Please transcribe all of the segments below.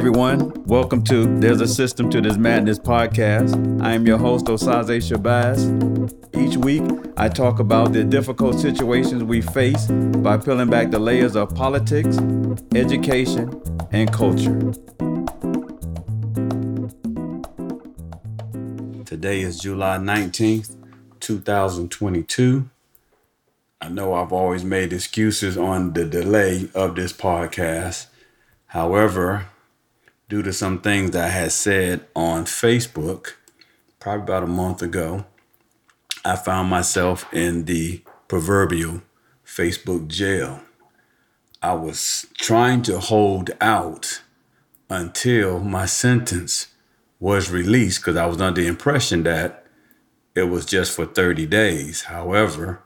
everyone. Welcome to There's a System to This Madness podcast. I am your host, Osaze Shabazz. Each week, I talk about the difficult situations we face by peeling back the layers of politics, education, and culture. Today is July 19th, 2022. I know I've always made excuses on the delay of this podcast. However, due to some things that I had said on Facebook, probably about a month ago, I found myself in the proverbial Facebook jail. I was trying to hold out until my sentence was released because I was under the impression that it was just for 30 days. However,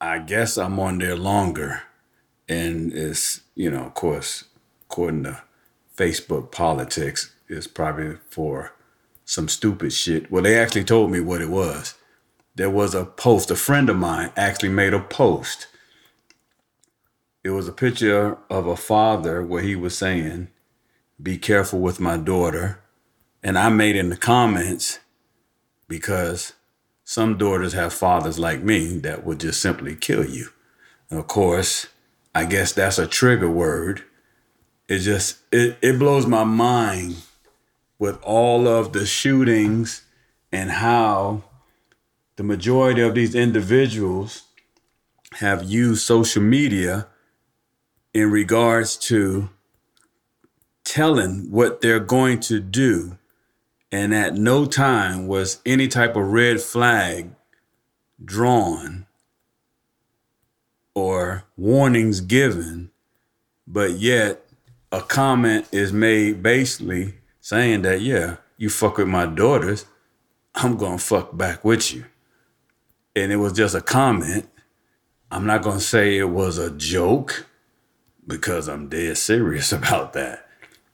I guess I'm on there longer. And it's, you know, of course, according to Facebook politics is probably for some stupid shit. Well, they actually told me what it was. There was a post, a friend of mine actually made a post. It was a picture of a father where he was saying, Be careful with my daughter. And I made in the comments because some daughters have fathers like me that would just simply kill you. And of course, I guess that's a trigger word it just it, it blows my mind with all of the shootings and how the majority of these individuals have used social media in regards to telling what they're going to do. And at no time was any type of red flag drawn or warnings given. But yet a comment is made basically saying that, yeah, you fuck with my daughters, I'm gonna fuck back with you. And it was just a comment. I'm not gonna say it was a joke because I'm dead serious about that.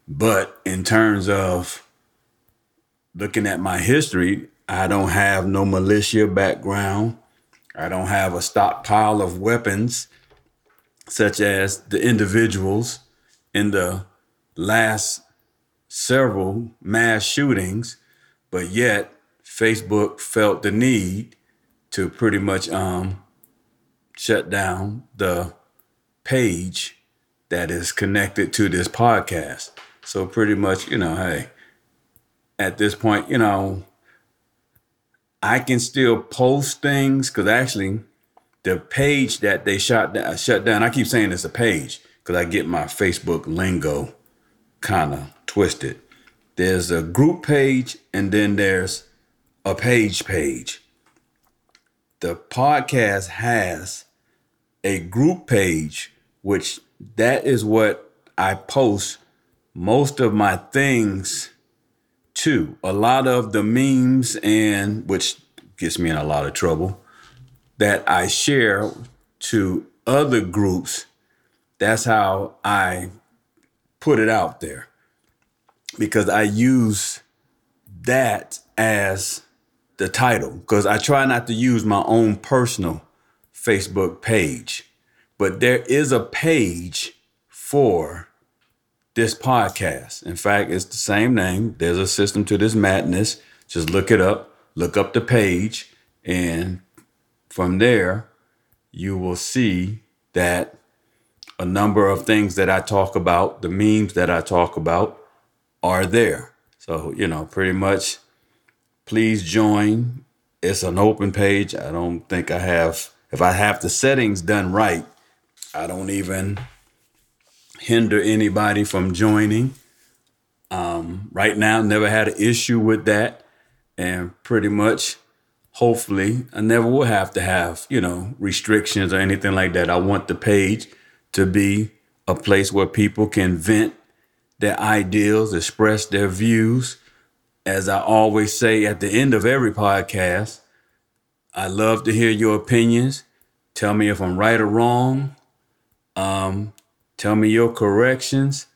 But in terms of looking at my history, I don't have no militia background. I don't have a stockpile of weapons such as the individuals in the last several mass shootings, but yet Facebook felt the need to pretty much um, shut down the page that is connected to this podcast. So pretty much, you know, hey, at this point, you know, I can still post things because actually, the page that they shut down, shut down. I keep saying it's a page because I get my Facebook lingo kind of twisted. There's a group page and then there's a page page. The podcast has a group page, which that is what I post most of my things to. A lot of the memes and which gets me in a lot of trouble that I share to other groups that's how I put it out there because I use that as the title because I try not to use my own personal Facebook page. But there is a page for this podcast. In fact, it's the same name. There's a system to this madness. Just look it up, look up the page, and from there, you will see that a number of things that I talk about, the memes that I talk about, are there. So, you know, pretty much please join. It's an open page. I don't think I have, if I have the settings done right, I don't even hinder anybody from joining. Um, right now, never had an issue with that. And pretty much, hopefully, I never will have to have, you know, restrictions or anything like that. I want the page to be a place where people can vent their ideals, express their views. As I always say at the end of every podcast, I love to hear your opinions. Tell me if I'm right or wrong. Um, tell me your corrections.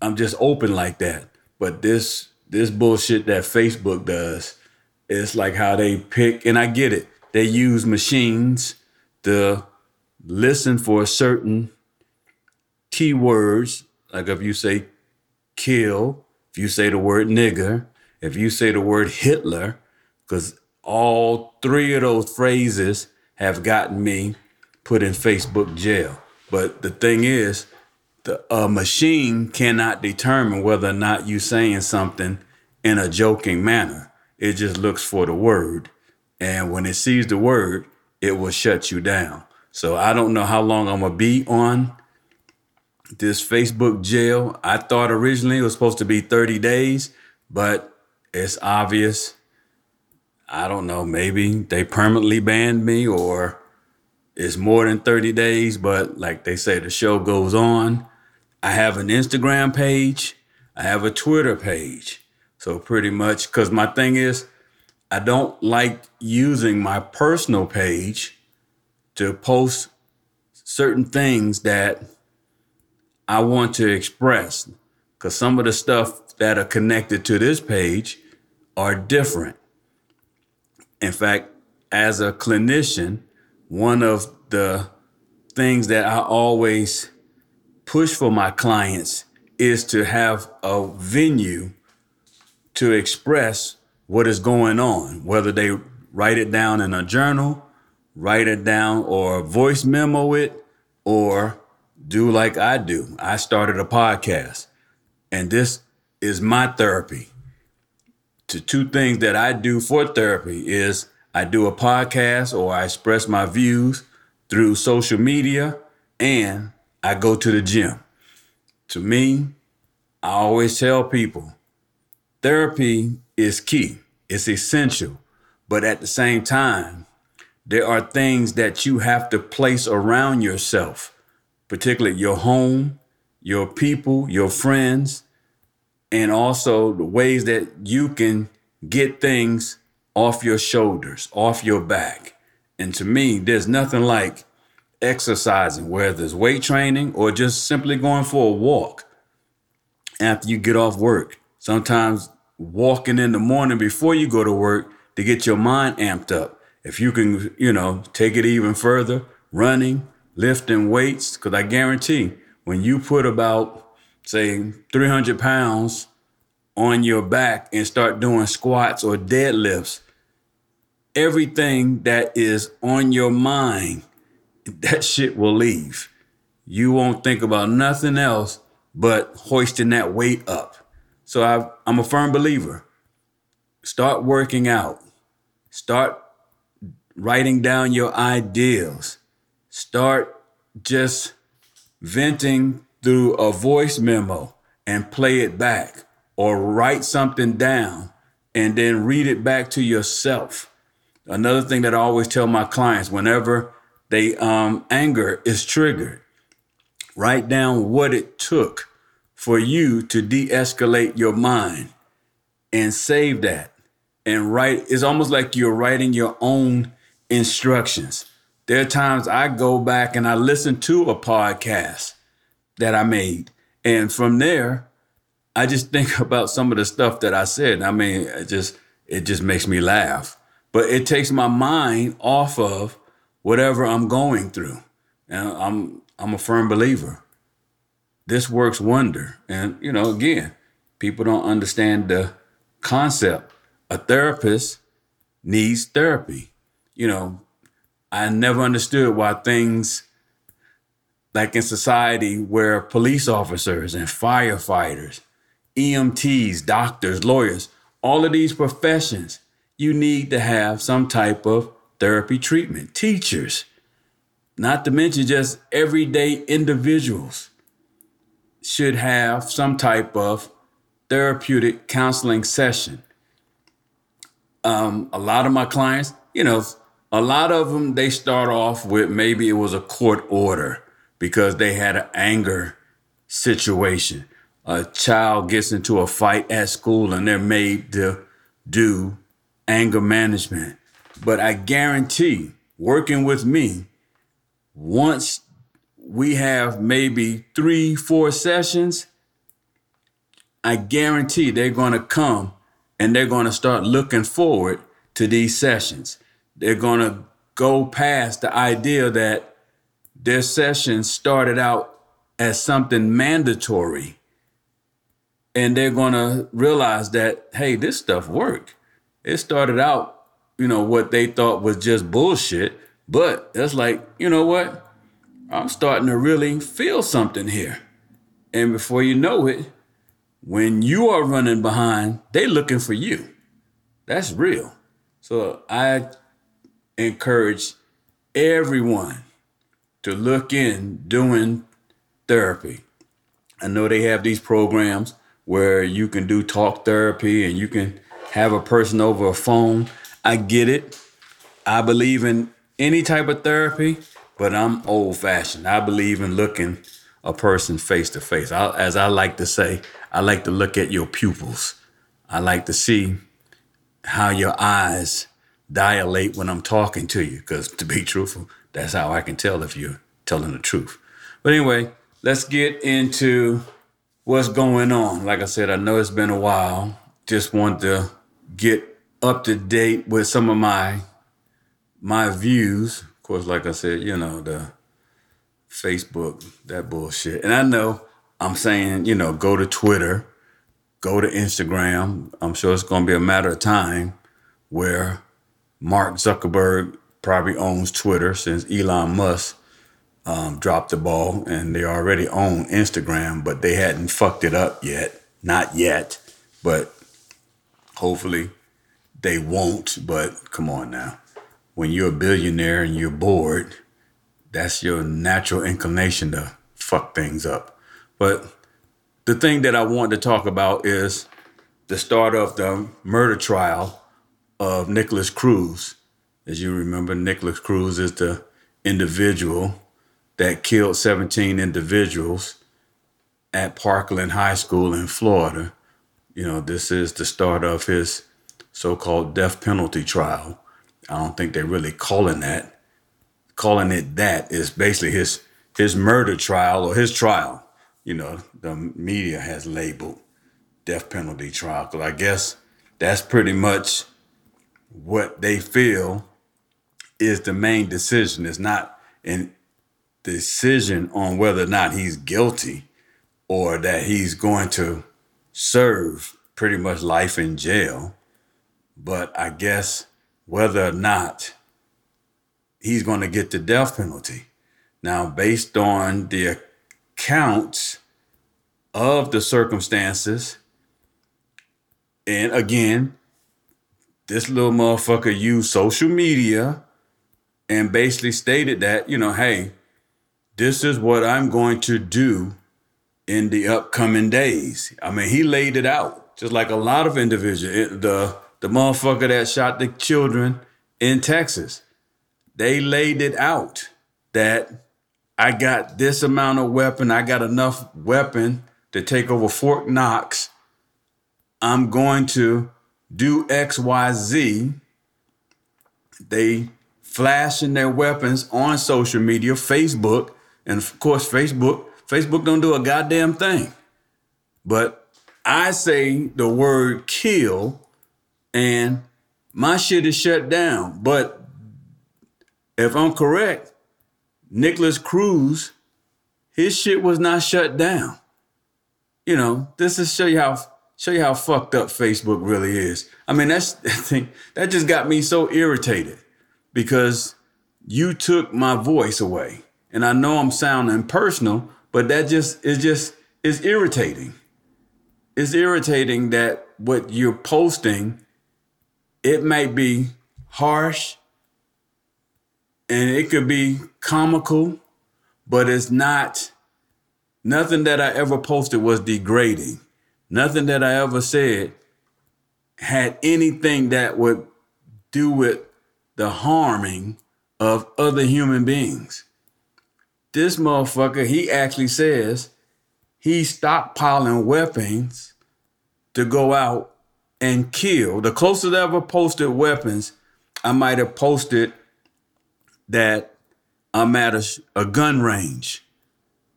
I'm just open like that. But this this bullshit that Facebook does, it's like how they pick, and I get it. They use machines to listen for certain keywords. Like if you say kill, if you say the word nigger, if you say the word Hitler, because all three of those phrases have gotten me put in Facebook jail. But the thing is, the a machine cannot determine whether or not you're saying something in a joking manner. It just looks for the word. And when it sees the word, it will shut you down. So I don't know how long I'm gonna be on this Facebook jail. I thought originally it was supposed to be 30 days, but it's obvious. I don't know, maybe they permanently banned me or it's more than 30 days, but like they say, the show goes on. I have an Instagram page, I have a Twitter page. So pretty much, because my thing is, I don't like using my personal page to post certain things that I want to express. Because some of the stuff that are connected to this page are different. In fact, as a clinician, one of the things that I always push for my clients is to have a venue to express what is going on, whether they write it down in a journal, write it down, or voice memo it, or do like I do. I started a podcast, and this is my therapy. To two things that I do for therapy is I do a podcast or I express my views through social media and I go to the gym. To me, I always tell people therapy is key, it's essential. But at the same time, there are things that you have to place around yourself, particularly your home, your people, your friends, and also the ways that you can get things off your shoulders, off your back. And to me, there's nothing like exercising, whether it's weight training or just simply going for a walk after you get off work. Sometimes walking in the morning before you go to work to get your mind amped up. If you can, you know, take it even further, running, lifting weights, because I guarantee when you put about, say, 300 pounds on your back and start doing squats or deadlifts, everything that is on your mind, that shit will leave. You won't think about nothing else but hoisting that weight up. So i am a firm believer. Start working out. Start writing down your ideals. Start just venting through a voice memo and play it back or write something down and then read it back to yourself Another thing that I always tell my clients whenever they um, anger is triggered, write down what it took for you to de-escalate your mind and save that and write. It's almost like you're writing your own instructions. There are times I go back and I listen to a podcast that I made, and from there, I just think about some of the stuff that I said. I mean, it just it just makes me laugh but it takes my mind off of whatever I'm going through. And I'm I'm a firm believer. This works wonder. And you know, again, people don't understand the concept. A therapist needs therapy. You know, I never understood why things like in society where police officers and firefighters, EMTs, doctors, lawyers, all of these professions you need to have some type of therapy treatment. Teachers, not to mention just everyday individuals, should have some type of therapeutic counseling session. Um, a lot of my clients, you know, a lot of them, they start off with maybe it was a court order because they had an anger situation. A child gets into a fight at school and they're made to do anger management. But I guarantee working with me, once we have maybe three, four sessions, I guarantee they're going to come and they're going to start looking forward to these sessions. They're going to go past the idea that their session started out as something mandatory and they're gonna realize that hey, this stuff worked. It started out, you know, what they thought was just bullshit, but it's like, you know what? I'm starting to really feel something here. And before you know it, when you are running behind, they looking for you. That's real. So I encourage everyone to look in doing therapy. I know they have these programs where you can do talk therapy and you can have a person over a phone. I get it. I believe in any type of therapy, but I'm old fashioned. I believe in looking a person face to face. As I like to say, I like to look at your pupils. I like to see how your eyes dilate when I'm talking to you, because to be truthful, that's how I can tell if you're telling the truth. But anyway, let's get into what's going on. Like I said, I know it's been a while. Just want to get up to date with some of my my views. Of course, like I said, you know, the Facebook, that bullshit. And I know I'm saying, you know, go to Twitter, go to Instagram. I'm sure it's to be a matter of time where Mark Zuckerberg probably owns Twitter since Elon Musk um, dropped the ball and they already own Instagram, but they hadn't fucked it up yet. Not yet, but hopefully they won't. But come on now. When you're a billionaire and you're bored, that's your natural inclination to fuck things up. But the thing that I want to talk about is the start of the murder trial of Nikolas Cruz. As you remember, Nikolas Cruz is the individual that killed 17 individuals at Parkland High School in Florida. You know, this is the start of his so called death penalty trial. I don't think they're really calling that calling it that is basically his his murder trial or his trial. You know, the media has labeled death penalty trial because I guess that's pretty much what they feel is the main decision. It's not a decision on whether or not he's guilty or that he's going to serve pretty much life in jail. But I guess whether or not he's going to get the death penalty. Now, based on the accounts of the circumstances, and again, this little motherfucker used social media and basically stated that, you know, hey, this is what I'm going to do in the upcoming days. I mean, he laid it out, just like a lot of individuals. The the motherfucker that shot the children in Texas they laid it out that I got this amount of weapon, I got enough weapon to take over Fort Knox. I'm going to do X, Y, Z. They flashing their weapons on social media, Facebook, and of course, Facebook. Facebook don't do a goddamn thing. But I say the word kill, and my shit is shut down. But if I'm correct, Nikolas Cruz, his shit was not shut down. You know, this is show you how show you how fucked up Facebook really is. I mean, that's that thing that just got me so irritated because you took my voice away. And I know I'm sounding personal, but that just is just is irritating. It's irritating that what you're posting, it might be harsh, and it could be comical, but it's not. Nothing that I ever posted was degrading. Nothing that I ever said had anything that would do with the harming of other human beings. This motherfucker, he actually says he's stockpiling weapons to go out and kill. The closest I ever posted weapons, I might have posted that I'm at a, a gun range.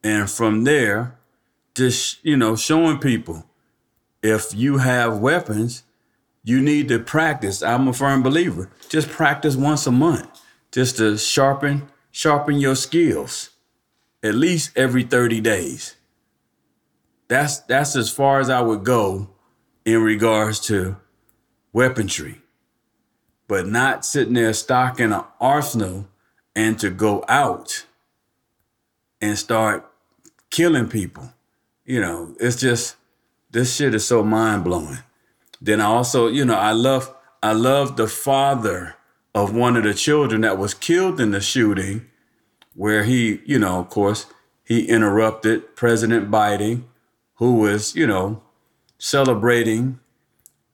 And from there, just, you know, showing people if you have weapons, you need to practice. I'm a firm believer. Just practice once a month, just to sharpen sharpen your skills. At least every 30 days. That's that's as far as I would go in regards to weaponry. But not sitting there stocking an arsenal and to go out and start killing people. You know, it's just this shit is so mind blowing. Then I also, you know, I love I love the father of one of the children that was killed in the shooting, where he, you know, of course, he interrupted President Biden, who was, you know, celebrating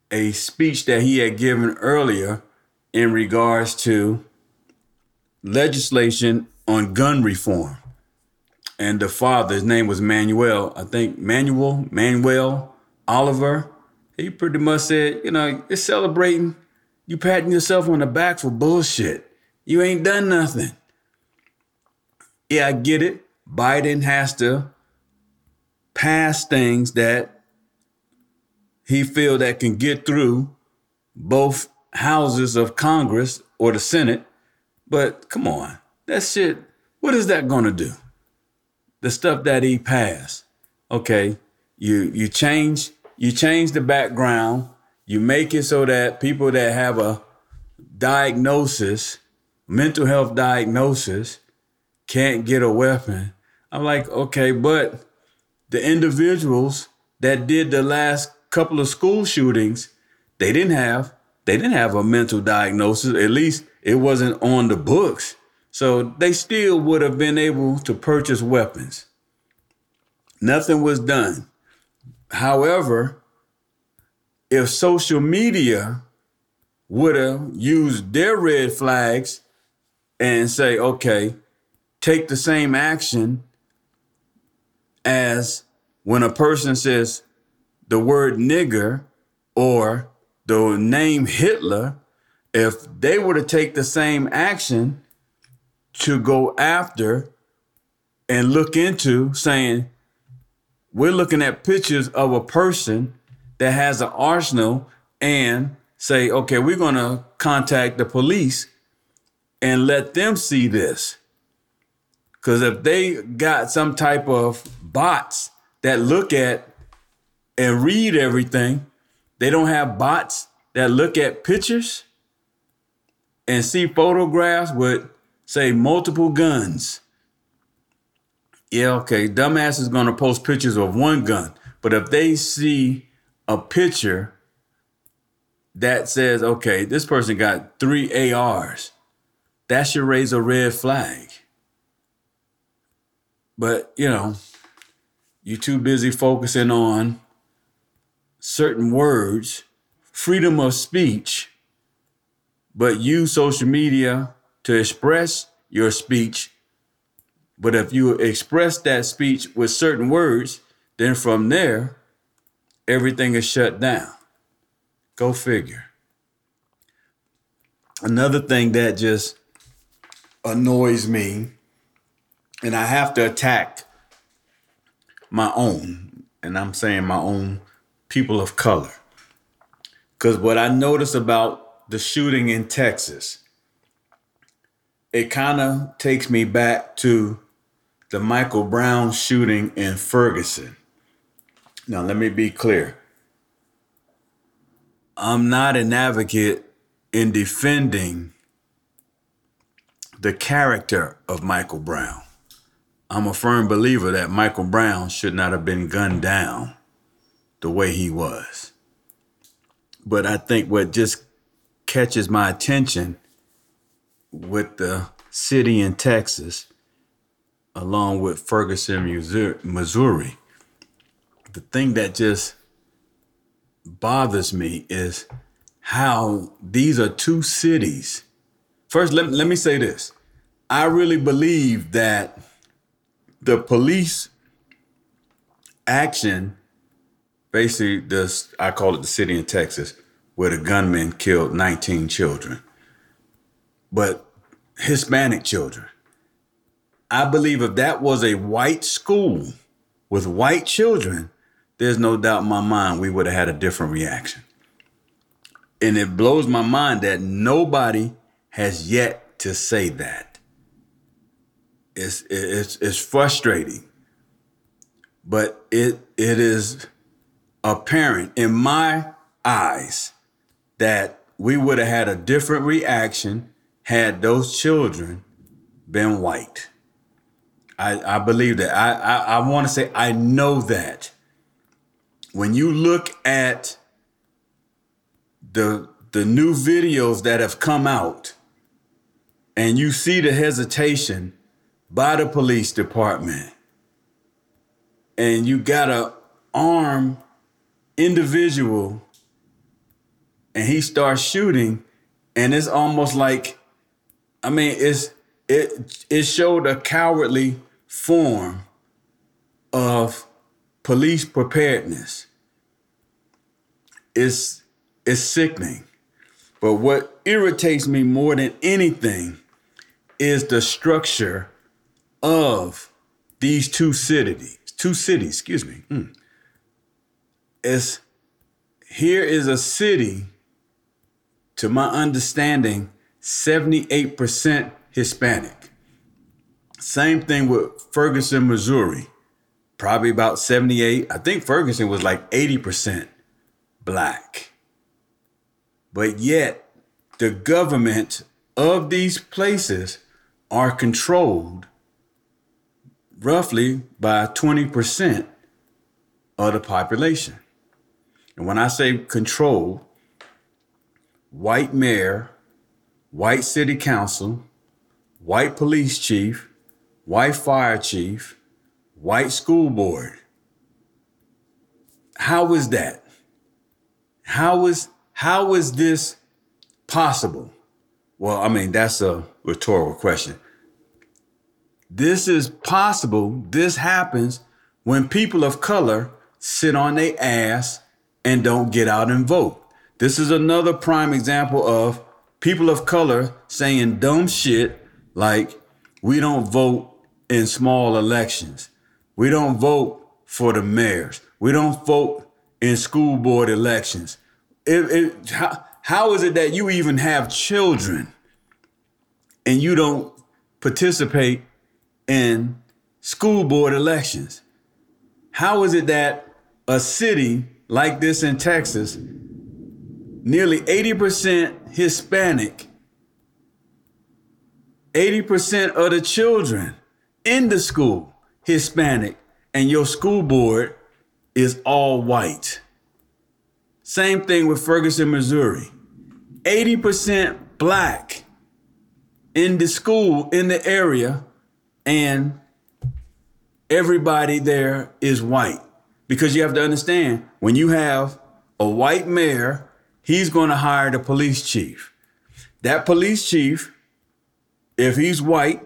a speech that he had given earlier in regards to legislation on gun reform. And the father, his name was Manuel, I think Manuel, Manuel Oliver. He pretty much said, you know, you're celebrating, you patting yourself on the back for bullshit. You ain't done nothing. Yeah, I get it. Biden has to pass things that he feel that can get through both houses of Congress or the Senate. But come on, that shit, what is that gonna do? The stuff that he passed. Okay, you you change you change the background, you make it so that people that have a diagnosis, mental health diagnosis, can't get a weapon. I'm like, okay, but the individuals that did the last couple of school shootings, they didn't have they didn't have a mental diagnosis. At least it wasn't on the books. So they still would have been able to purchase weapons. Nothing was done. However, if social media would have used their red flags and say, okay, take the same action as when a person says, the word nigger or the name Hitler, if they were to take the same action to go after and look into saying, we're looking at pictures of a person that has an arsenal and say, okay, we're going to contact the police and let them see this. Because if they got some type of bots that look at and read everything. They don't have bots that look at pictures and see photographs with, say, multiple guns. Yeah, okay, dumbass is gonna post pictures of one gun. But if they see a picture that says, okay, this person got three ARs, that should raise a red flag. But, you know, you're too busy focusing on certain words, freedom of speech, but use social media to express your speech. But if you express that speech with certain words, then from there, everything is shut down. Go figure. Another thing that just annoys me, and I have to attack my own, and I'm saying my own people of color. Because what I notice about the shooting in Texas, it kind of takes me back to the Michael Brown shooting in Ferguson. Now, let me be clear. I'm not an advocate in defending the character of Michael Brown. I'm a firm believer that Michael Brown should not have been gunned down the way he was. But I think what just catches my attention with the city in Texas, along with Ferguson, Missouri, the thing that just bothers me is how these are two cities. First, let, let me say this. I really believe that the police action basically this I call it the city in Texas where the gunman killed 19 children. But Hispanic children. I believe if that was a white school with white children, there's no doubt in my mind we would have had a different reaction. And it blows my mind that nobody has yet to say that. It's, it's, it's frustrating but it it is apparent in my eyes that we would have had a different reaction had those children been white. I, I believe that. I, I, I want to say I know that. When you look at the the new videos that have come out and you see the hesitation by the police department and you got a arm individual and he starts shooting and it's almost like i mean it's it it showed a cowardly form of police preparedness. It's it's sickening. But what irritates me more than anything is the structure of these two cities two cities excuse me. Mm. it's here is a city to my understanding, 78% Hispanic. Same thing with Ferguson, Missouri. Probably about 78. I think Ferguson was like 80% black. But yet, the government of these places are controlled roughly by 20% of the population. And when I say control, white mayor, white city council, white police chief, white fire chief, white school board. How is that? How is how is this possible? Well, I mean, that's a rhetorical question. This is possible. This happens when people of color sit on their ass and don't get out and vote. This is another prime example of people of color saying dumb shit like, we don't vote in small elections. We don't vote for the mayors. We don't vote in school board elections. It, it, how, how is it that you even have children and you don't participate in school board elections? How is it that a city like this in Texas nearly 80% Hispanic, 80% of the children in the school Hispanic, and your school board is all white. Same thing with Ferguson, Missouri. 80% black in the school in the area, and everybody there is white. Because you have to understand when you have a white mayor he's going to hire the police chief. That police chief, if he's white,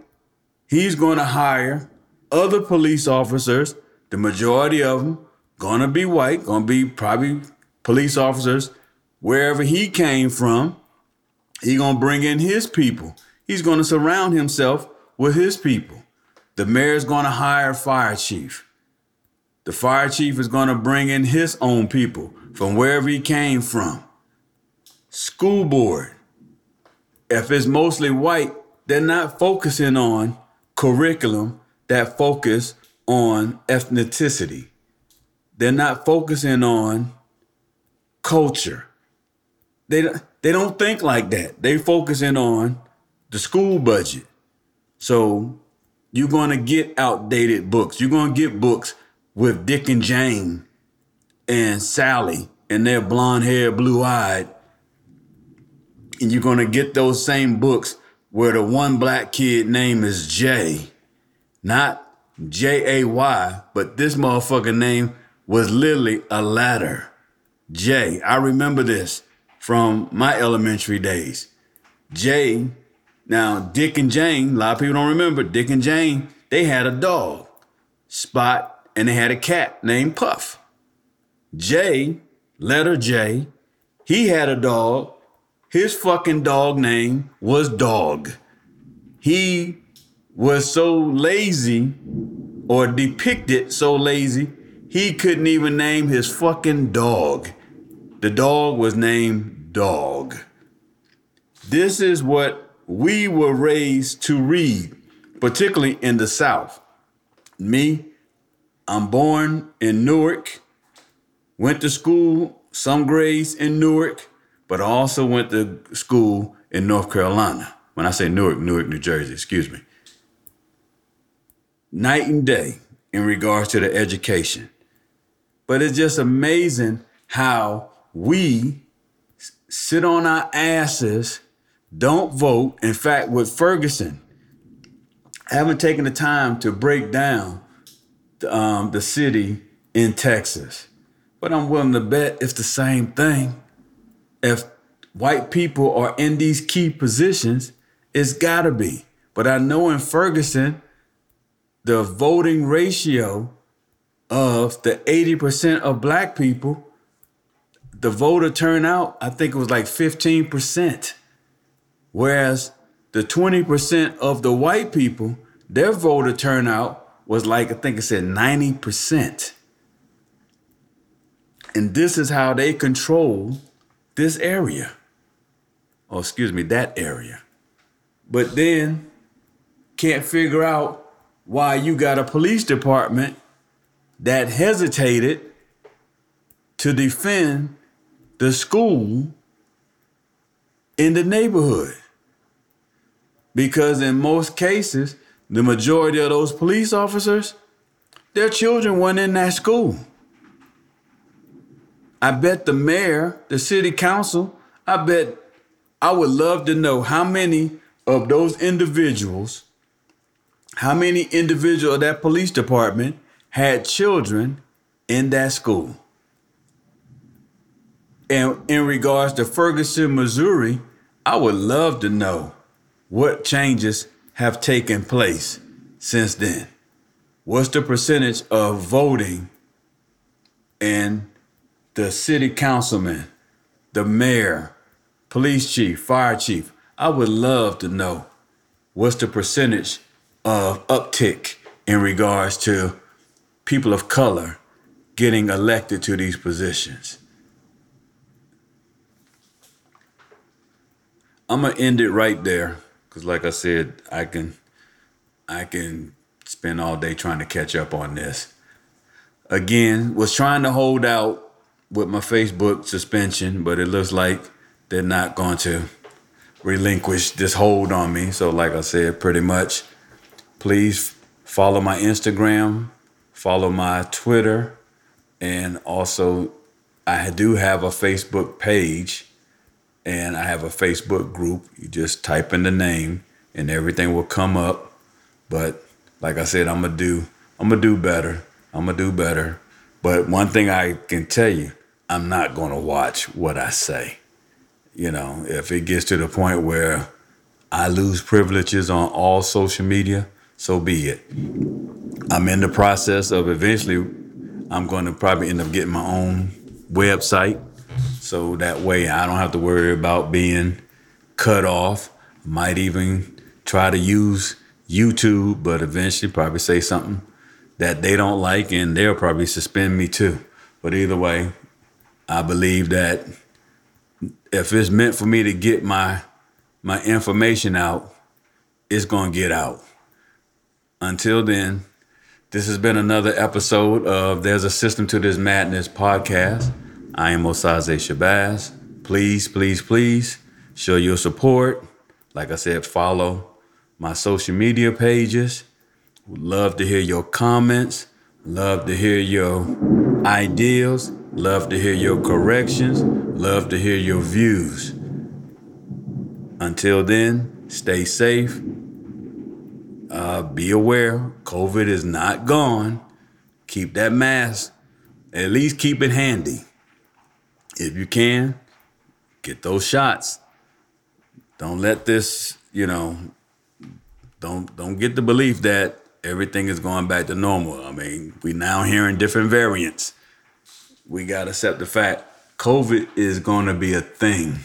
he's going to hire other police officers. The majority of them going to be white, going to be probably police officers wherever he came from. He's going to bring in his people. He's going to surround himself with his people. The mayor's going to hire a fire chief. The fire chief is going to bring in his own people from wherever he came from school board, if it's mostly white, they're not focusing on curriculum that focus on ethnicity. They're not focusing on culture. They, they don't think like that. They focusing on the school budget. So you're going to get outdated books. You're going to get books with Dick and Jane and Sally and their blonde hair, blue eyed, and you're gonna get those same books where the one black kid name is Jay, not J A Y, but this motherfucker name was literally a ladder. Jay. I remember this from my elementary days. Jay. Now, Dick and Jane, a lot of people don't remember, Dick and Jane, they had a dog, Spot, and they had a cat named Puff. Jay, letter J, he had a dog his fucking dog name was Dog. He was so lazy or depicted so lazy, he couldn't even name his fucking dog. The dog was named Dog. This is what we were raised to read, particularly in the South. Me, I'm born in Newark, went to school, some grades in Newark, but I also went to school in North Carolina. When I say Newark, Newark, New Jersey, excuse me. Night and day in regards to the education. But it's just amazing how we sit on our asses, don't vote. In fact, with Ferguson, I haven't taken the time to break down um, the city in Texas, but I'm willing to bet it's the same thing. If white people are in these key positions, it's gotta be. But I know in Ferguson, the voting ratio of the 80% of black people, the voter turnout, I think it was like 15%. Whereas the 20% of the white people, their voter turnout was like, I think it said 90%. And this is how they control this area. Oh, excuse me, that area. But then can't figure out why you got a police department that hesitated to defend the school in the neighborhood. Because in most cases, the majority of those police officers, their children weren't in that school. I bet the mayor, the city council, I bet I would love to know how many of those individuals, how many individuals of that police department had children in that school. And in regards to Ferguson, Missouri, I would love to know what changes have taken place since then? What's the percentage of voting in the city councilman, the mayor, police chief, fire chief? I would love to know what's the percentage of uptick in regards to people of color getting elected to these positions. I'm gonna end it right there because like I said, I can I can spend all day trying to catch up on this. Again, was trying to hold out with my Facebook suspension, but it looks like they're not going to relinquish this hold on me. So like I said, pretty much please follow my Instagram, follow my Twitter, and also I do have a Facebook page and I have a Facebook group. You just type in the name and everything will come up. But like I said, I'm gonna do I'm gonna do better. I'm gonna do better. But one thing I can tell you, I'm not gonna watch what I say. You know, if it gets to the point where I lose privileges on all social media, so be it. I'm in the process of eventually I'm going to probably end up getting my own website so that way I don't have to worry about being cut off. Might even try to use YouTube, but eventually probably say something that they don't like and they'll probably suspend me too. But either way, I believe that if it's meant for me to get my my information out, it's to get out. Until then, this has been another episode of There's a System to This Madness podcast. I am Osaze Shabazz. Please, please, please show your support. Like I said, follow my social media pages. Would love to hear your comments. Love to hear your ideas. Love to hear your corrections. Love to hear your views. Until then, stay safe. Uh, be aware, COVID is not gone. Keep that mask. At least keep it handy if you can, get those shots. Don't let this, you know, don't don't get the belief that everything is going back to normal. I mean, we now hearing different variants. We gotta accept the fact COVID is gonna be a thing,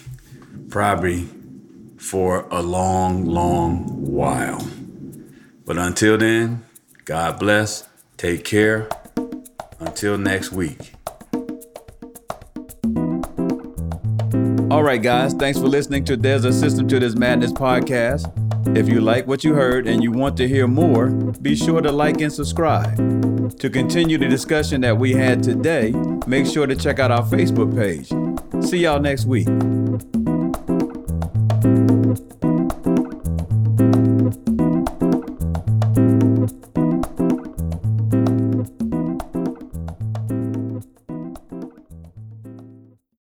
probably for a long, long while. But until then, God bless. Take care. Until next week. All right, guys, thanks for listening to There's a System to This Madness podcast. If you like what you heard and you want to hear more, be sure to like and subscribe. To continue the discussion that we had today, make sure to check out our Facebook page. See y'all next week.